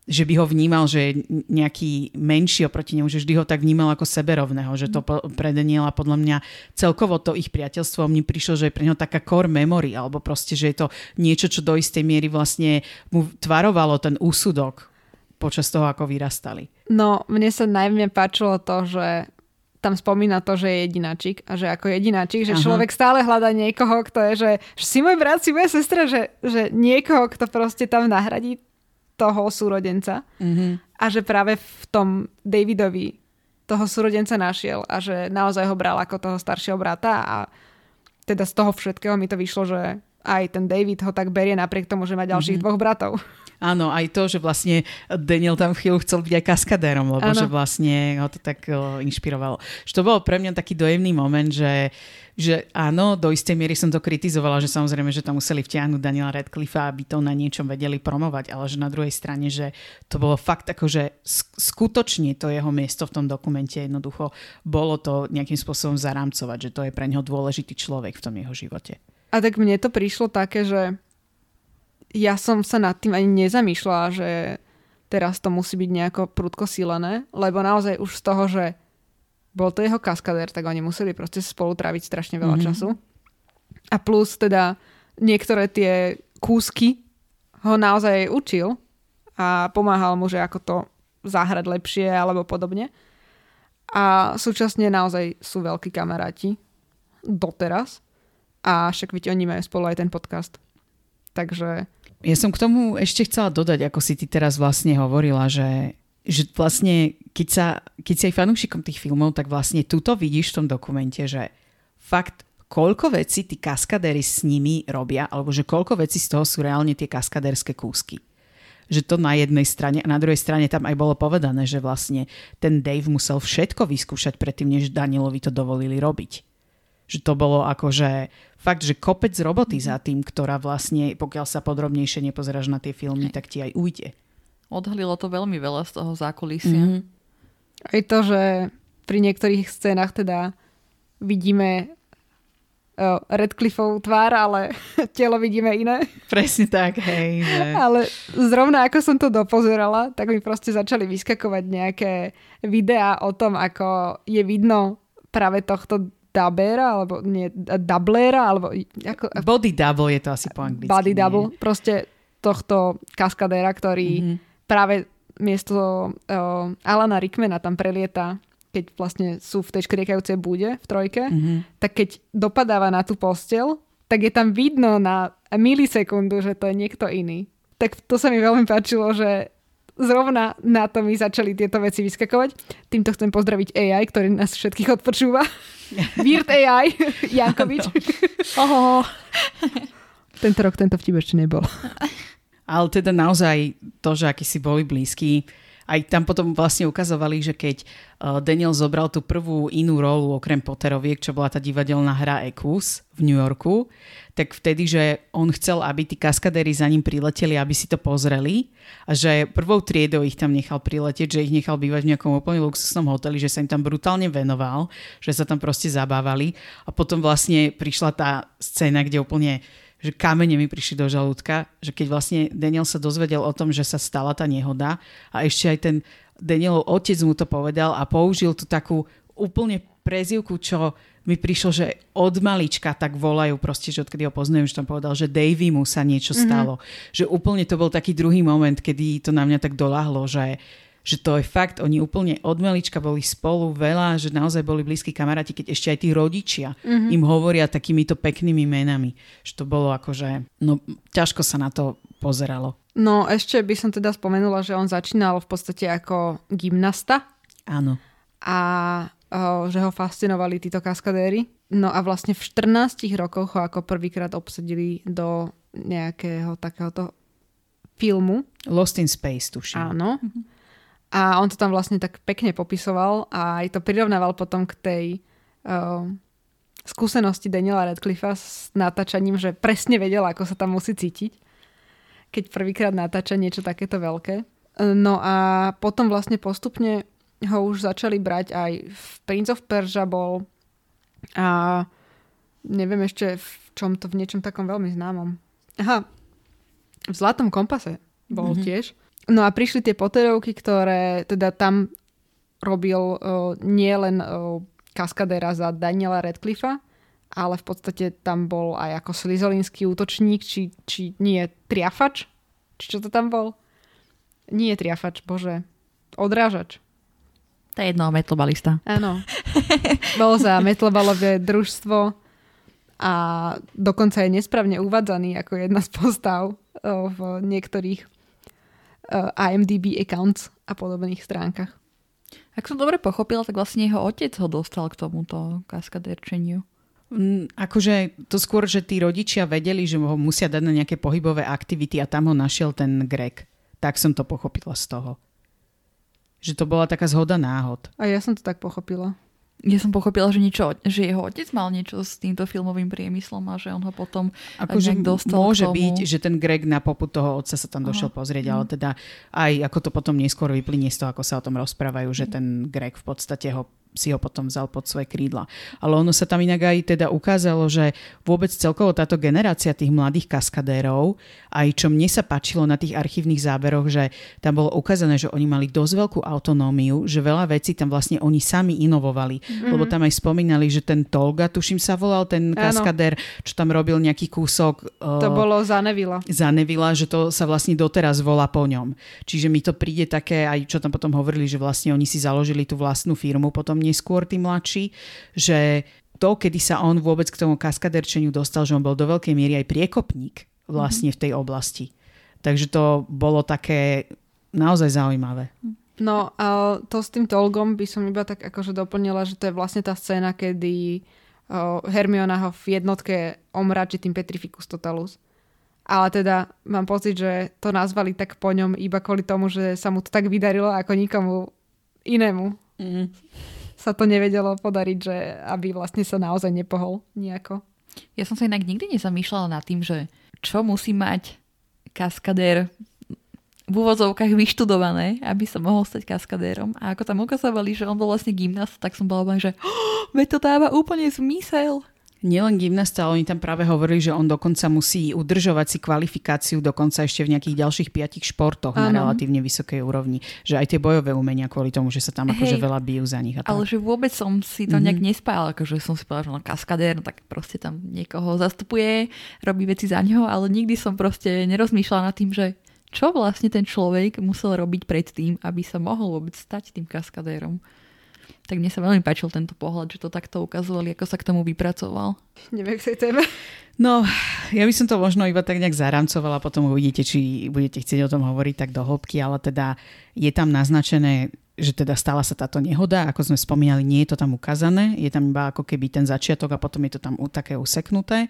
že by ho vnímal, že je nejaký menší oproti nemu, že vždy ho tak vnímal ako seberovného, že to po, pre Daniela podľa mňa celkovo to ich priateľstvo mne prišlo, že je pre neho taká core memory, alebo proste, že je to niečo, čo do istej miery vlastne mu tvarovalo ten úsudok počas toho, ako vyrastali. No, mne sa najmä páčilo to, že tam spomína to, že je jedináčik a že ako jedináčik, že Aha. človek stále hľadá niekoho, kto je, že, že si môj brat, si moja sestra, že, že niekoho, kto proste tam nahradí toho súrodenca Mm-hmm. a že práve v tom Davidovi toho súrodenca našiel a že naozaj ho bral ako toho staršieho brata a teda z toho všetkého mi to vyšlo, že aj ten David ho tak berie napriek tomu, že má ďalších mm-hmm. dvoch bratov. Áno, aj to, že vlastne Daniel tam chvíľu chcel byť aj kaskadérom, lebo Áno. že vlastne ho to tak o, inšpirovalo. Že to bol pre mňa taký dojemný moment, že, že áno, do istej miery som to kritizovala, že samozrejme, že tam museli vtiahnuť Daniela Radcliffe, aby to na niečom vedeli promovať, ale že na druhej strane, že to bolo fakt ako, že sk- skutočne to jeho miesto v tom dokumente jednoducho bolo to nejakým spôsobom zarámcovať, že to je pre neho dôležitý človek v tom jeho živote. A tak mne to prišlo také, že ja som sa nad tým ani nezamýšľala, že teraz to musí byť nejako prudko silené, lebo naozaj už z toho, že bol to jeho kaskadér, tak oni museli proste spolu tráviť strašne veľa Mhm. mm-hmm. času. A plus teda niektoré tie kúsky ho naozaj učil a pomáhal mu, že ako to zahrať lepšie alebo podobne. A súčasne naozaj sú veľkí kamaráti doteraz. A však viete, oni majú spolu aj ten podcast. Takže Ja som k tomu ešte chcela dodať, ako si ty teraz vlastne hovorila, že, že vlastne, keď, sa, keď si aj fanúšikom tých filmov, tak vlastne tuto vidíš v tom dokumente, že fakt koľko vecí tí kaskadéri s nimi robia, alebo že koľko vecí z toho sú reálne tie kaskadérske kúsky. Že to na jednej strane a na druhej strane tam aj bolo povedané, že vlastne ten Dave musel všetko vyskúšať predtým, než Danielovi to dovolili robiť že to bolo akože fakt, že kopec roboty za tým, ktorá vlastne, pokiaľ sa podrobnejšie nepozeráš na tie filmy, tak ti aj ujde. Odhalilo to veľmi veľa z toho zákulisia. Mhm. aj to, že pri niektorých scénach teda vidíme uh, Redcliffov tvár, ale telo vidíme iné. Presne tak, hej. Že... Ale zrovna ako som to dopozerala, tak mi proste začali vyskakovať nejaké videá o tom, ako je vidno práve tohto dabera, alebo nie, dublera, alebo ako, Body double je to asi po anglicky. body nie? double, proste tohto kaskadéra, ktorý Mhm. práve miesto uh, Alana Rickmana tam prelieta, keď vlastne sú v tej škriekajúcej bude v trojke, Mhm. tak keď dopadáva na tú postel, tak je tam vidno na milisekundu, že to je niekto iný. Tak to sa mi veľmi páčilo, že zrovna na to mi začali tieto veci vyskakovať. Týmto chcem pozdraviť AI, ktorý nás všetkých odpočúva. Weird AI, Jankovič. Oho. Tento rok tento vtip ešte nebol. Ale teda naozaj to, že akí si boli blízki, aj tam potom vlastne ukazovali, že keď uh, Daniel zobral tú prvú inú rolu okrem Potteroviek, čo bola tá divadelná hra Equus v New Yorku, tak vtedy, že on chcel, aby tí kaskadéri za ním prileteli, aby si to pozreli a že prvou triedou ich tam nechal priletieť, že ich nechal bývať v nejakom úplne luxusnom hoteli, že sa im tam brutálne venoval, že sa tam proste zabávali. A potom vlastne prišla tá scéna, kde úplne že kamene mi prišli do žalúdka, že keď vlastne Daniel sa dozvedel o tom, že sa stala tá nehoda a ešte aj ten Danielov otec mu to povedal a použil tú takú úplne prezivku, čo mi prišlo, že od malička tak volajú proste, že odkedy ho poznajem, že tam povedal, že Davy mu sa niečo stalo. Mm-hmm. Že úplne to bol taký druhý moment, kedy to na mňa tak doľahlo, že že to je fakt, oni úplne od malička boli spolu veľa, že naozaj boli blízki kamaráti, keď ešte aj tí rodičia mm-hmm. im hovoria takýmito peknými menami. Že to bolo akože, no ťažko sa na to pozeralo. No ešte by som teda spomenula, že on začínal v podstate ako gymnasta Áno. a uh, že ho fascinovali títo kaskadéry. No a vlastne v 14 rokoch ho ako prvýkrát obsadili do nejakého takéhoto filmu. Lost in Space, tuším. Áno. A on to tam vlastne tak pekne popisoval a aj to prirovnával potom k tej uh, skúsenosti Daniela Radcliffa s natáčaním, že presne vedela, ako sa tam musí cítiť, keď prvýkrát natáča niečo takéto veľké. No a potom vlastne postupne ho už začali brať aj v Prince of Persia bol a neviem ešte v čom to, v niečom takom veľmi známom. Aha, v Zlatom kompase bol mm-hmm. tiež. No a prišli tie Potterovky, ktoré teda tam robil uh, nie len uh, kaskadéra za Daniela Radcliffa, ale v podstate tam bol aj ako slizolinský útočník, či, či nie triafač? Či čo to tam bol? Nie triafač, bože. Odrážač. To je jedno, metlobalista. Áno. Bol za metlobalové družstvo a dokonca je nesprávne uvádzaný ako jedna z postav v niektorých IMDB accounts a podobných stránkach. Ak som dobre pochopila, tak vlastne jeho otec ho dostal k tomuto kaskadérčeniu. Mm, akože to skôr, že tí rodičia vedeli, že ho musia dať na nejaké pohybové aktivity a tam ho našiel ten Greg. Tak som to pochopila z toho že to bola taká zhoda náhod. A ja som to tak pochopila. Ja som pochopila, že, niečo, že jeho otec mal niečo s týmto filmovým priemyslom a že on ho potom Ako, že dostal Môže byť, že ten Greg na poput toho otca sa tam došiel Aha. pozrieť, ale mhm. teda aj ako to potom neskôr vyplynie z toho, ako sa o tom rozprávajú, že ten Greg v podstate ho si ho potom vzal pod svoje krídla. Ale ono sa tam inak aj teda ukázalo, že vôbec celkovo táto generácia tých mladých kaskadérov, aj čo mne sa páčilo na tých archívnych záberoch, že tam bolo ukázané, že oni mali dosť veľkú autonómiu, že veľa vecí tam vlastne oni sami inovovali. Mm-hmm. Lebo tam aj spomínali, že ten Tolga, tuším sa volal, ten kaskadér, čo tam robil nejaký kúsok. To uh, bolo Zanevila. Zanevila, že to sa vlastne doteraz volá po ňom. Čiže mi to príde také, aj čo tam potom hovorili, že vlastne oni si založili tú vlastnú firmu potom neskôr tí mladší, že to, kedy sa on vôbec k tomu kaskaderčeniu dostal, že on bol do veľkej miery aj priekopník vlastne v tej oblasti. Takže to bolo také naozaj zaujímavé. No a to s tým Tolgom by som iba tak akože doplnila, že to je vlastne tá scéna, kedy Hermiona ho v jednotke omračí tým Petrificus Totalus. Ale teda mám pocit, že to nazvali tak po ňom iba kvôli tomu, že sa mu to tak vydarilo ako nikomu inému. Mm sa to nevedelo podariť, že aby vlastne sa naozaj nepohol nejako. Ja som sa inak nikdy nezamýšľala nad tým, že čo musí mať kaskadér v úvodzovkách vyštudované, aby sa mohol stať kaskadérom. A ako tam ukazovali, že on bol vlastne gymnast, tak som bola že oh, veď to dáva úplne zmysel nielen gymnasta, ale oni tam práve hovorili, že on dokonca musí udržovať si kvalifikáciu dokonca ešte v nejakých ďalších piatich športoch ano. na relatívne vysokej úrovni. Že aj tie bojové umenia kvôli tomu, že sa tam akože veľa bijú za nich. A ale že vôbec som si to mm-hmm. nejak nespájala, akože som si povedala, že on kaskadér, no tak proste tam niekoho zastupuje, robí veci za neho, ale nikdy som proste nerozmýšľala nad tým, že čo vlastne ten človek musel robiť predtým, aby sa mohol vôbec stať tým kaskadérom. Tak mne sa veľmi páčil tento pohľad, že to takto ukazovali, ako sa k tomu vypracoval. Neviem, k tej téme. No, ja by som to možno iba tak nejak zaramcovala, potom uvidíte, či budete chcieť o tom hovoriť tak do hĺbky, ale teda je tam naznačené, že teda stala sa táto nehoda, ako sme spomínali, nie je to tam ukázané, je tam iba ako keby ten začiatok a potom je to tam také useknuté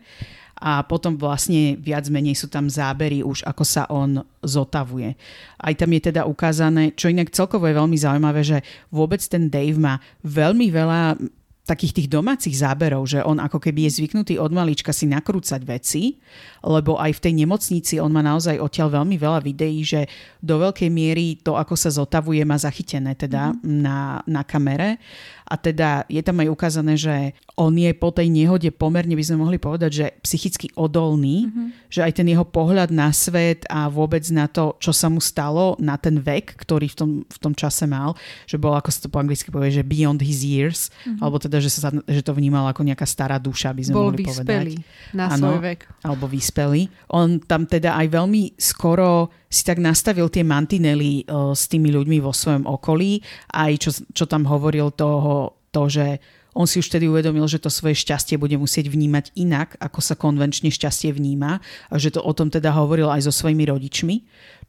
a potom vlastne viac menej sú tam zábery už, ako sa on zotavuje. Aj tam je teda ukázané, čo inak celkovo je veľmi zaujímavé, že vôbec ten Dave má veľmi veľa takých tých domácich záberov, že on ako keby je zvyknutý od malička si nakrúcať veci, lebo aj v tej nemocnici on má naozaj odtiaľ veľmi veľa videí, že do veľkej miery to, ako sa zotavuje, má zachytené teda mm-hmm. na, na kamere a teda je tam aj ukázané, že on je po tej nehode pomerne, by sme mohli povedať, že psychicky odolný, mm-hmm. že aj ten jeho pohľad na svet a vôbec na to, čo sa mu stalo, na ten vek, ktorý v tom, v tom čase mal, že bol, ako sa to po anglicky povie, že beyond his years, mm-hmm. alebo teda, že, sa, že to vnímal ako nejaká stará duša, by sme bol mohli vyspelý povedať. na ano, svoj vek. Alebo vyspelý. On tam teda aj veľmi skoro si tak nastavil tie mantinely uh, s tými ľuďmi vo svojom okolí, aj čo, čo tam hovoril toho, to, že on si už vtedy uvedomil, že to svoje šťastie bude musieť vnímať inak, ako sa konvenčne šťastie vníma. A že to o tom teda hovoril aj so svojimi rodičmi,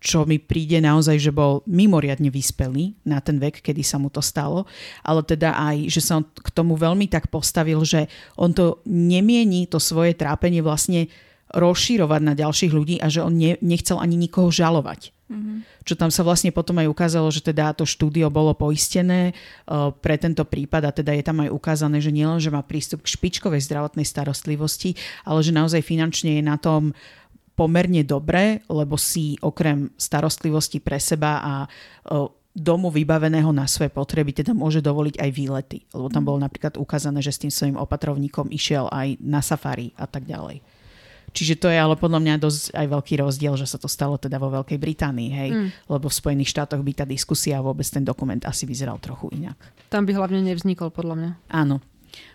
čo mi príde naozaj, že bol mimoriadne vyspelý na ten vek, kedy sa mu to stalo, ale teda aj, že sa on k tomu veľmi tak postavil, že on to nemieni to svoje trápenie vlastne rozširovať na ďalších ľudí a že on ne, nechcel ani nikoho žalovať. Mm-hmm. Čo tam sa vlastne potom aj ukázalo, že teda to štúdio bolo poistené uh, pre tento prípad a teda je tam aj ukázané, že nielen, že má prístup k špičkovej zdravotnej starostlivosti, ale že naozaj finančne je na tom pomerne dobre, lebo si okrem starostlivosti pre seba a uh, domu vybaveného na svoje potreby, teda môže dovoliť aj výlety. Lebo tam bolo napríklad ukázané, že s tým svojim opatrovníkom išiel aj na safari a tak ďalej. Čiže to je ale podľa mňa dosť aj veľký rozdiel, že sa to stalo teda vo Veľkej Británii, hej. Mm. Lebo v Spojených štátoch by tá diskusia a vôbec ten dokument asi vyzeral trochu inak. Tam by hlavne nevznikol podľa mňa. Áno.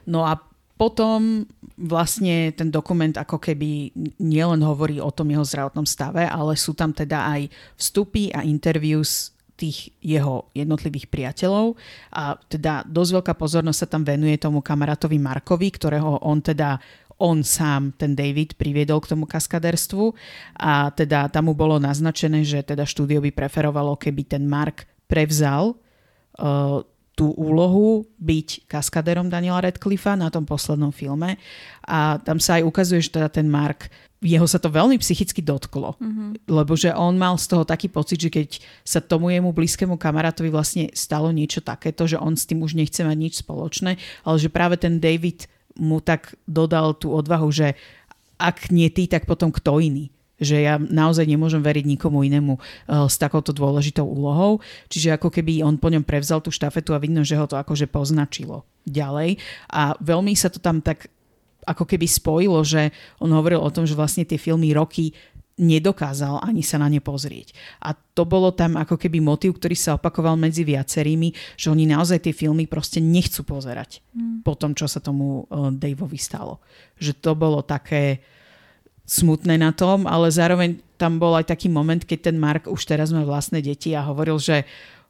No a potom vlastne ten dokument ako keby nielen hovorí o tom jeho zdravotnom stave, ale sú tam teda aj vstupy a interviews tých jeho jednotlivých priateľov a teda dosť veľká pozornosť sa tam venuje tomu kamarátovi Markovi, ktorého on teda on sám, ten David, priviedol k tomu kaskaderstvu. A teda tam mu bolo naznačené, že teda štúdio by preferovalo, keby ten Mark prevzal uh, tú úlohu byť kaskaderom Daniela Radcliffa na tom poslednom filme. A tam sa aj ukazuje, že teda ten Mark jeho sa to veľmi psychicky dotklo, mm-hmm. lebo že on mal z toho taký pocit, že keď sa tomu jemu blízkemu kamarátovi vlastne stalo niečo takéto, že on s tým už nechce mať nič spoločné, ale že práve ten David mu tak dodal tú odvahu, že ak nie ty, tak potom kto iný že ja naozaj nemôžem veriť nikomu inému uh, s takouto dôležitou úlohou. Čiže ako keby on po ňom prevzal tú štafetu a vidno, že ho to akože poznačilo ďalej. A veľmi sa to tam tak ako keby spojilo, že on hovoril o tom, že vlastne tie filmy roky nedokázal ani sa na ne pozrieť. A to bolo tam ako keby motiv, ktorý sa opakoval medzi viacerými, že oni naozaj tie filmy proste nechcú pozerať mm. po tom, čo sa tomu uh, Daveovi stalo. Že to bolo také smutné na tom, ale zároveň tam bol aj taký moment, keď ten Mark už teraz má vlastné deti a hovoril, že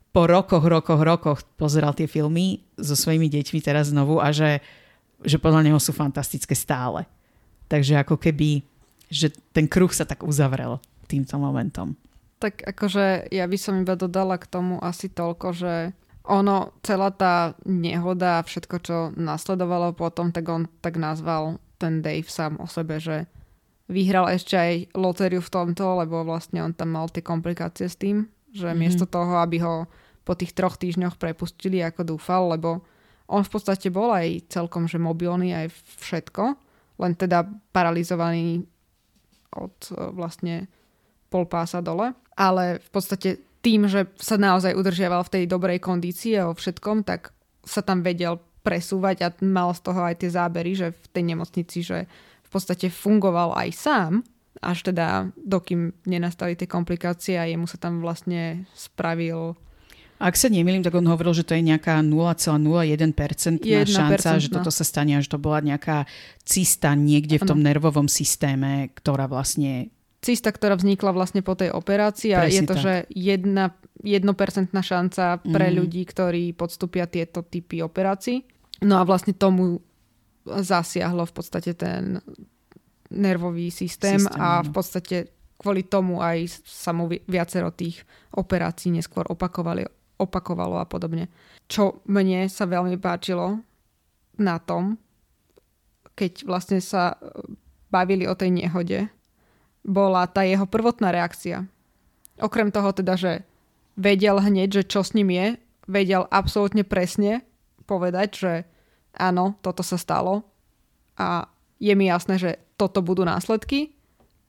po rokoch, rokoch, rokoch pozeral tie filmy so svojimi deťmi teraz znovu a že, že podľa neho sú fantastické stále. Takže ako keby že ten kruh sa tak uzavrel týmto momentom. Tak akože ja by som iba dodala k tomu asi toľko, že ono, celá tá nehoda a všetko, čo nasledovalo potom, tak on tak nazval ten Dave sám o sebe, že vyhral ešte aj lotériu v tomto, lebo vlastne on tam mal tie komplikácie s tým, že mm-hmm. miesto toho, aby ho po tých troch týždňoch prepustili, ako dúfal, lebo on v podstate bol aj celkom, že mobilný aj všetko, len teda paralizovaný od e, vlastne polpása dole. Ale v podstate tým, že sa naozaj udržiaval v tej dobrej kondícii a o všetkom, tak sa tam vedel presúvať a mal z toho aj tie zábery, že v tej nemocnici, že v podstate fungoval aj sám, až teda dokým nenastali tie komplikácie a jemu sa tam vlastne spravil ak sa nemýlim, tak on hovoril, že to je nejaká 0,01% šanca, že toto sa stane, že to bola nejaká cista niekde v tom nervovom systéme, ktorá vlastne cista, ktorá vznikla vlastne po tej operácii a je to, tak. že jedna, jednopercentná šanca pre mm. ľudí, ktorí podstúpia tieto typy operácií. No a vlastne tomu zasiahlo v podstate ten nervový systém, systém a v podstate kvôli tomu aj sa mu viacero tých operácií neskôr opakovali opakovalo a podobne. Čo mne sa veľmi páčilo na tom, keď vlastne sa e, bavili o tej nehode, bola tá jeho prvotná reakcia. Okrem toho teda, že vedel hneď, že čo s ním je, vedel absolútne presne povedať, že áno, toto sa stalo a je mi jasné, že toto budú následky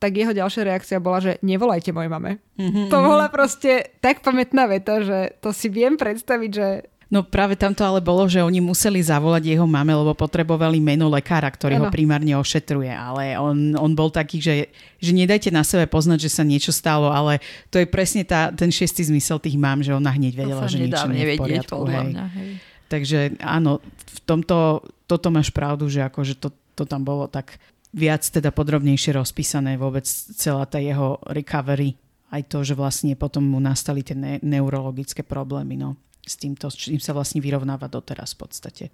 tak jeho ďalšia reakcia bola, že nevolajte mojej mame. Mm-hmm. To bola proste tak pamätná veta, že to si viem predstaviť, že No práve tamto ale bolo, že oni museli zavolať jeho mame, lebo potrebovali meno lekára, ktorý ano. ho primárne ošetruje. Ale on, on bol taký, že, že nedajte na sebe poznať, že sa niečo stalo, ale to je presne tá, ten šiestý zmysel tých mám, že ona hneď vedela, že niečo nie je v poriadku. Hej. Mňa, hej. Takže áno, v tomto, toto máš pravdu, že akože to, to tam bolo tak viac teda podrobnejšie rozpísané vôbec celá tá jeho recovery. Aj to, že vlastne potom mu nastali tie ne- neurologické problémy, no. S týmto, s čím sa vlastne vyrovnáva doteraz v podstate.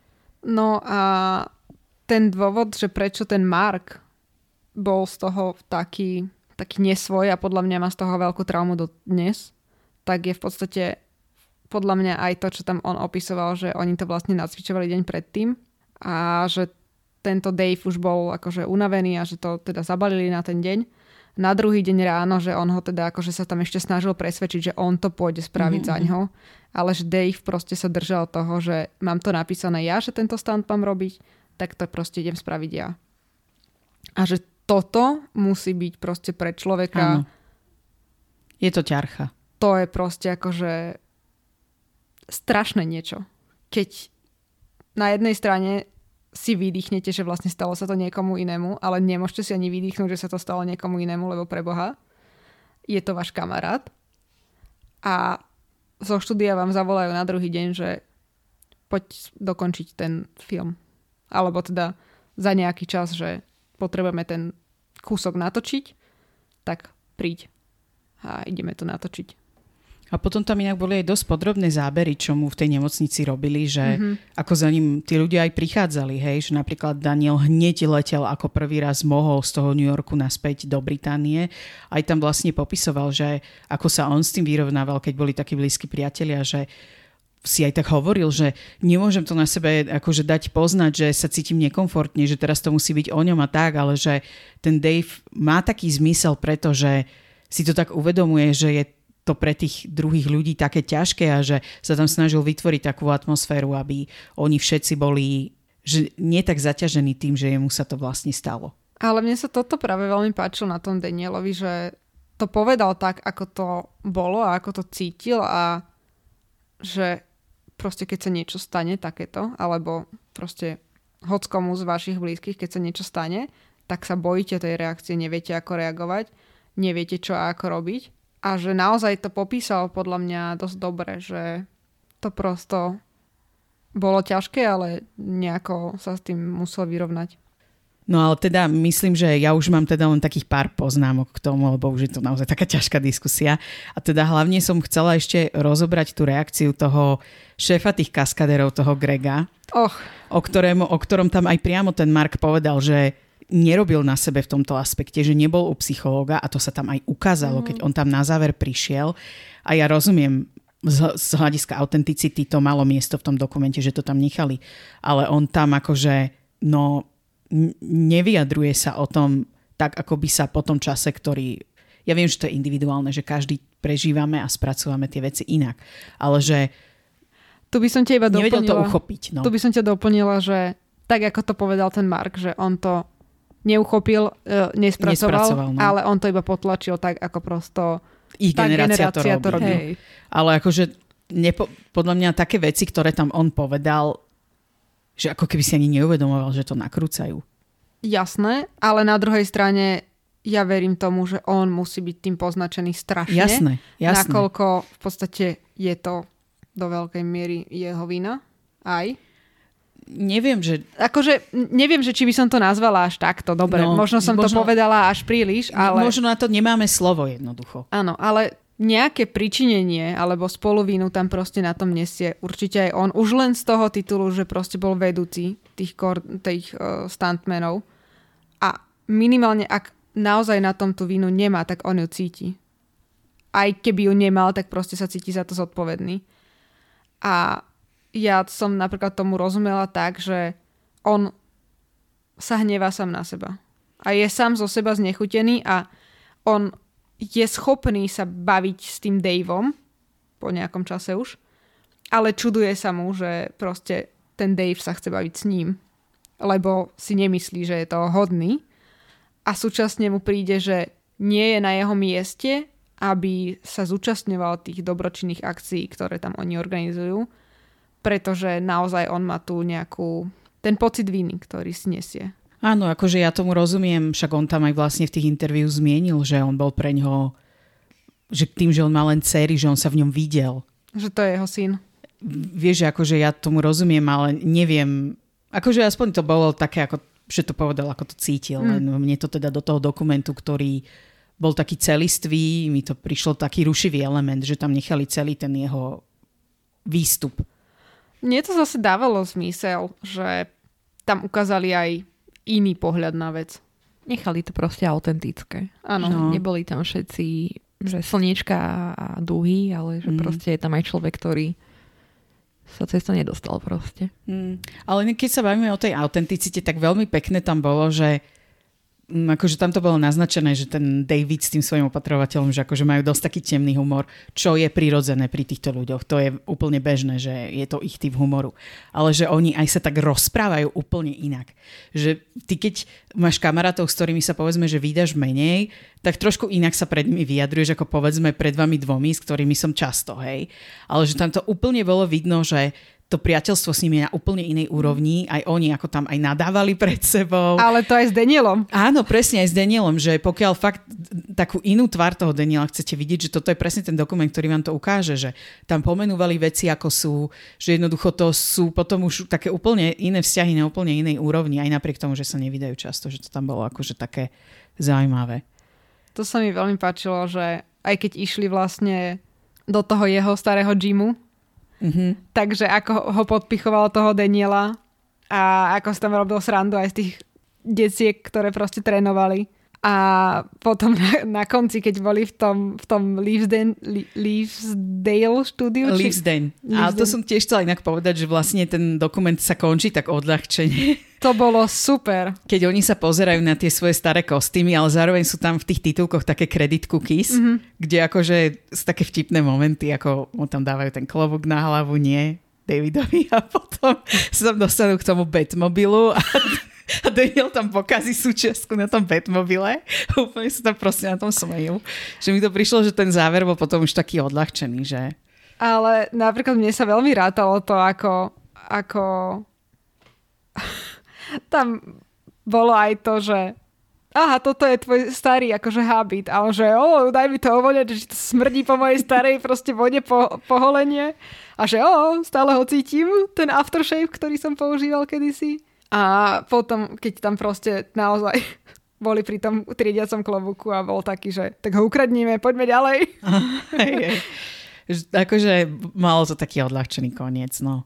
No a ten dôvod, že prečo ten Mark bol z toho taký, taký nesvoj a podľa mňa má z toho veľkú traumu do dnes, tak je v podstate podľa mňa aj to, čo tam on opisoval, že oni to vlastne nacvičovali deň predtým a že tento Dave už bol akože unavený a že to teda zabalili na ten deň. Na druhý deň ráno, že on ho teda akože sa tam ešte snažil presvedčiť, že on to pôjde spraviť mm-hmm. za ňo, ale že Dave proste sa držal toho, že mám to napísané ja, že tento stand mám robiť, tak to proste idem spraviť ja. A že toto musí byť proste pre človeka... Áno. Je to ťarcha. To je proste akože strašné niečo. Keď na jednej strane si vydýchnete, že vlastne stalo sa to niekomu inému, ale nemôžete si ani vydýchnuť, že sa to stalo niekomu inému, lebo pre Boha je to váš kamarát. A zo štúdia vám zavolajú na druhý deň, že poď dokončiť ten film. Alebo teda za nejaký čas, že potrebujeme ten kúsok natočiť, tak príď a ideme to natočiť. A potom tam inak boli aj dosť podrobné zábery, čo mu v tej nemocnici robili, že mm-hmm. ako za ním tí ľudia aj prichádzali, hej, že napríklad Daniel hneď letel ako prvý raz mohol z toho New Yorku naspäť do Británie. Aj tam vlastne popisoval, že ako sa on s tým vyrovnával, keď boli takí blízki priatelia, že si aj tak hovoril, že nemôžem to na sebe akože dať poznať, že sa cítim nekomfortne, že teraz to musí byť o ňom a tak, ale že ten Dave má taký zmysel, pretože si to tak uvedomuje, že je to pre tých druhých ľudí také ťažké a že sa tam snažil vytvoriť takú atmosféru, aby oni všetci boli že nie tak zaťažení tým, že jemu sa to vlastne stalo. Ale mne sa toto práve veľmi páčilo na tom Danielovi, že to povedal tak, ako to bolo a ako to cítil a že proste keď sa niečo stane takéto, alebo proste hockomu z vašich blízkych, keď sa niečo stane, tak sa bojíte tej reakcie, neviete ako reagovať, neviete čo a ako robiť a že naozaj to popísal podľa mňa dosť dobre, že to prosto bolo ťažké, ale nejako sa s tým musel vyrovnať. No ale teda myslím, že ja už mám teda len takých pár poznámok k tomu, lebo už je to naozaj taká ťažká diskusia. A teda hlavne som chcela ešte rozobrať tú reakciu toho šéfa tých kaskaderov, toho Grega, Och. o, ktorému, o ktorom tam aj priamo ten Mark povedal, že nerobil na sebe v tomto aspekte, že nebol u psychológa a to sa tam aj ukázalo, mm. keď on tam na záver prišiel. A ja rozumiem, z, z hľadiska autenticity to malo miesto v tom dokumente, že to tam nechali. Ale on tam akože, no, nevyjadruje sa o tom tak, ako by sa po tom čase, ktorý... Ja viem, že to je individuálne, že každý prežívame a spracúvame tie veci inak. Ale že... Tu by som ťa iba doplnila. to uchopiť. No. Tu by som ťa doplnila, že tak ako to povedal ten Mark, že on to neuchopil, uh, nespracoval, nespracoval no. ale on to iba potlačil tak, ako prosto ich generácia, generácia to robí. To robí. Hej. Ale akože nepo, podľa mňa také veci, ktoré tam on povedal, že ako keby si ani neuvedomoval, že to nakrúcajú. Jasné, ale na druhej strane ja verím tomu, že on musí byť tým poznačený strašne. Jasné, jasné. Nakoľko v podstate je to do veľkej miery jeho vina aj neviem, že... Akože, neviem, že či by som to nazvala až takto, dobre. No, možno som možno, to povedala až príliš, ale... Možno na to nemáme slovo jednoducho. Áno, ale nejaké pričinenie alebo spoluvínu tam proste na tom nesie. Určite aj on. Už len z toho titulu, že proste bol vedúci tých, kor- tých uh, stuntmenov. A minimálne, ak naozaj na tom tú vínu nemá, tak on ju cíti. Aj keby ju nemal, tak proste sa cíti za to zodpovedný. A ja som napríklad tomu rozumela tak, že on sa hnevá sám na seba. A je sám zo seba znechutený a on je schopný sa baviť s tým Daveom po nejakom čase už, ale čuduje sa mu, že proste ten Dave sa chce baviť s ním, lebo si nemyslí, že je to hodný a súčasne mu príde, že nie je na jeho mieste, aby sa zúčastňoval tých dobročinných akcií, ktoré tam oni organizujú, pretože naozaj on má tu nejakú, ten pocit viny, ktorý si nesie. Áno, akože ja tomu rozumiem, však on tam aj vlastne v tých interviu zmienil, že on bol pre ňoho, že tým, že on má len céry, že on sa v ňom videl. Že to je jeho syn. Vieš, akože ja tomu rozumiem, ale neviem, akože aspoň to bolo také, ako, že to povedal, ako to cítil. Mm. Len mne to teda do toho dokumentu, ktorý bol taký celistvý, mi to prišlo taký rušivý element, že tam nechali celý ten jeho výstup mne to zase dávalo zmysel, že tam ukázali aj iný pohľad na vec. Nechali to proste autentické. Áno. No. Neboli tam všetci, že slniečka a duhy, ale že Mm. proste je tam aj človek, ktorý sa cez to nedostal proste. Mm. Ale keď sa bavíme o tej autenticite, tak veľmi pekné tam bolo, že akože tam to bolo naznačené, že ten David s tým svojim opatrovateľom, že akože majú dosť taký temný humor, čo je prirodzené pri týchto ľuďoch. To je úplne bežné, že je to ich typ humoru. Ale že oni aj sa tak rozprávajú úplne inak. Že ty keď máš kamarátov, s ktorými sa povedzme, že vydaš menej, tak trošku inak sa pred nimi vyjadruješ, ako povedzme pred vami dvomi, s ktorými som často, hej. Ale že tam to úplne bolo vidno, že to priateľstvo s nimi je na úplne inej úrovni, aj oni ako tam aj nadávali pred sebou. Ale to aj s Danielom. Áno, presne aj s Danielom, že pokiaľ fakt takú inú tvár toho Daniela chcete vidieť, že toto je presne ten dokument, ktorý vám to ukáže, že tam pomenúvali veci, ako sú, že jednoducho to sú potom už také úplne iné vzťahy na úplne inej úrovni, aj napriek tomu, že sa nevydajú často, že to tam bolo akože také zaujímavé. To sa mi veľmi páčilo, že aj keď išli vlastne do toho jeho starého gymu, Mhm. takže ako ho podpichoval toho Daniela a ako si tam robil srandu aj z tých deciek, ktoré proste trénovali. A potom na, na konci, keď boli v tom, v tom Leavesden, Le- Leavesdale štúdiu, či, Leavesden. A to som tiež chcela inak povedať, že vlastne ten dokument sa končí tak odľahčene. to bolo super. keď oni sa pozerajú na tie svoje staré kostýmy, ale zároveň sú tam v tých titulkoch také credit cookies, Mhm. mm-hmm. kde akože sú také vtipné momenty, ako mu tam dávajú ten klobúk na hlavu, nie Davidovi a potom sa tam dostanú k tomu Batmobilu a, a Daniel tam pokazí súčiastku na tom Batmobile. Úplne sa tam proste na tom smejú. Že mi to prišlo, že ten záver bol potom už taký odľahčený, že Ale napríklad mne sa veľmi rátalo to, ako, ako tam bolo aj to, že aha, toto je tvoj starý akože habit, ale že o, daj mi to ovoňať, že to smrdí po mojej starej proste vode po, poholenie a že o, stále ho cítim, ten aftershave, ktorý som používal kedysi. A potom, keď tam proste naozaj boli pri tom triediacom klobúku a bol taký, že tak ho ukradníme, poďme ďalej. Hej, hej. Že, akože malo to taký odľahčený koniec, no.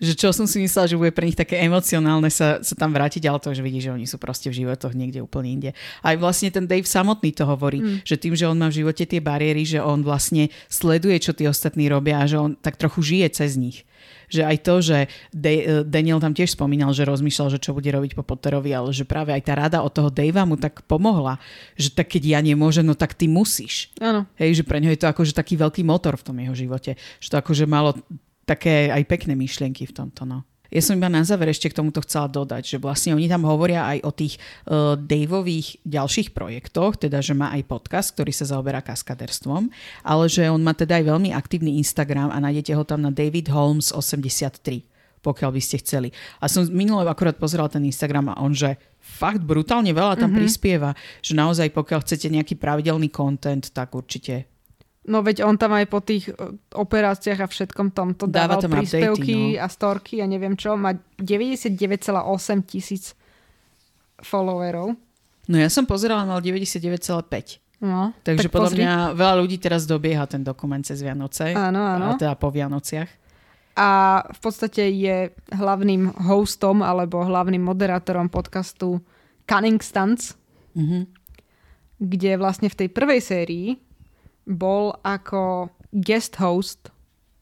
Že čo som si myslela, že bude pre nich také emocionálne sa, sa tam vrátiť, ale to už vidí, že oni sú proste v životoch niekde úplne inde. Aj vlastne ten Dave samotný to hovorí, mm. že tým, že on má v živote tie bariéry, že on vlastne sleduje, čo tí ostatní robia a že on tak trochu žije cez nich. Že aj to, že De- Daniel tam tiež spomínal, že rozmýšľal, že čo bude robiť po Potterovi, ale že práve aj tá rada od toho Davea mu tak pomohla, že tak keď ja nemôžem, no tak ty musíš. Áno. Hej, že pre ňo je to akože taký veľký motor v tom jeho živote. Že to akože malo také aj pekné myšlienky v tomto, no. Ja som iba na záver ešte k tomuto chcela dodať, že vlastne oni tam hovoria aj o tých uh, Daveových ďalších projektoch, teda že má aj podcast, ktorý sa zaoberá kaskaderstvom, ale že on má teda aj veľmi aktívny Instagram a nájdete ho tam na David Holmes 83 pokiaľ by ste chceli. A som minule akorát pozeral ten Instagram a on, že fakt brutálne veľa tam mm-hmm. prispieva, že naozaj pokiaľ chcete nejaký pravidelný content, tak určite No veď on tam aj po tých e, operáciách a všetkom tomto Dáva dával tam príspevky updaty, no. a storky a neviem čo. Má 99,8 tisíc followerov. No ja som pozerala, mal 99,5. No, Takže tak podľa pozri. mňa veľa ľudí teraz dobieha ten dokument cez Vianoce. Áno, áno. A teda po Vianociach. A v podstate je hlavným hostom alebo hlavným moderátorom podcastu Cunning Stunts, Mhm. kde vlastne v tej prvej sérii bol ako guest host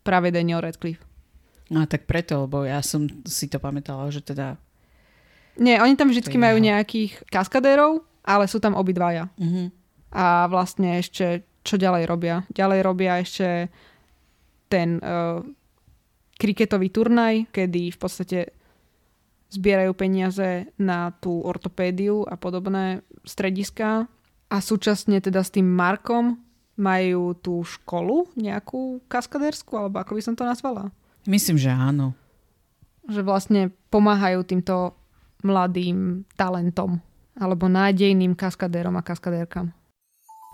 práve Daniel Radcliffe. No tak preto, lebo ja som si to pamätala, že teda... Nie, oni tam vždy majú nejakých kaskadérov, ale sú tam obidvaja. Mhm. A vlastne ešte, čo ďalej robia? Ďalej robia ešte ten uh, kriketový turnaj, kedy v podstate zbierajú peniaze na tú ortopédiu a podobné strediská. A súčasne teda s tým Markom majú tú školu, nejakú kaskadérskú, alebo ako by som to nazvala. Myslím, že áno. Že vlastne pomáhajú týmto mladým talentom alebo nádejným kaskadérom a kaskadérkam.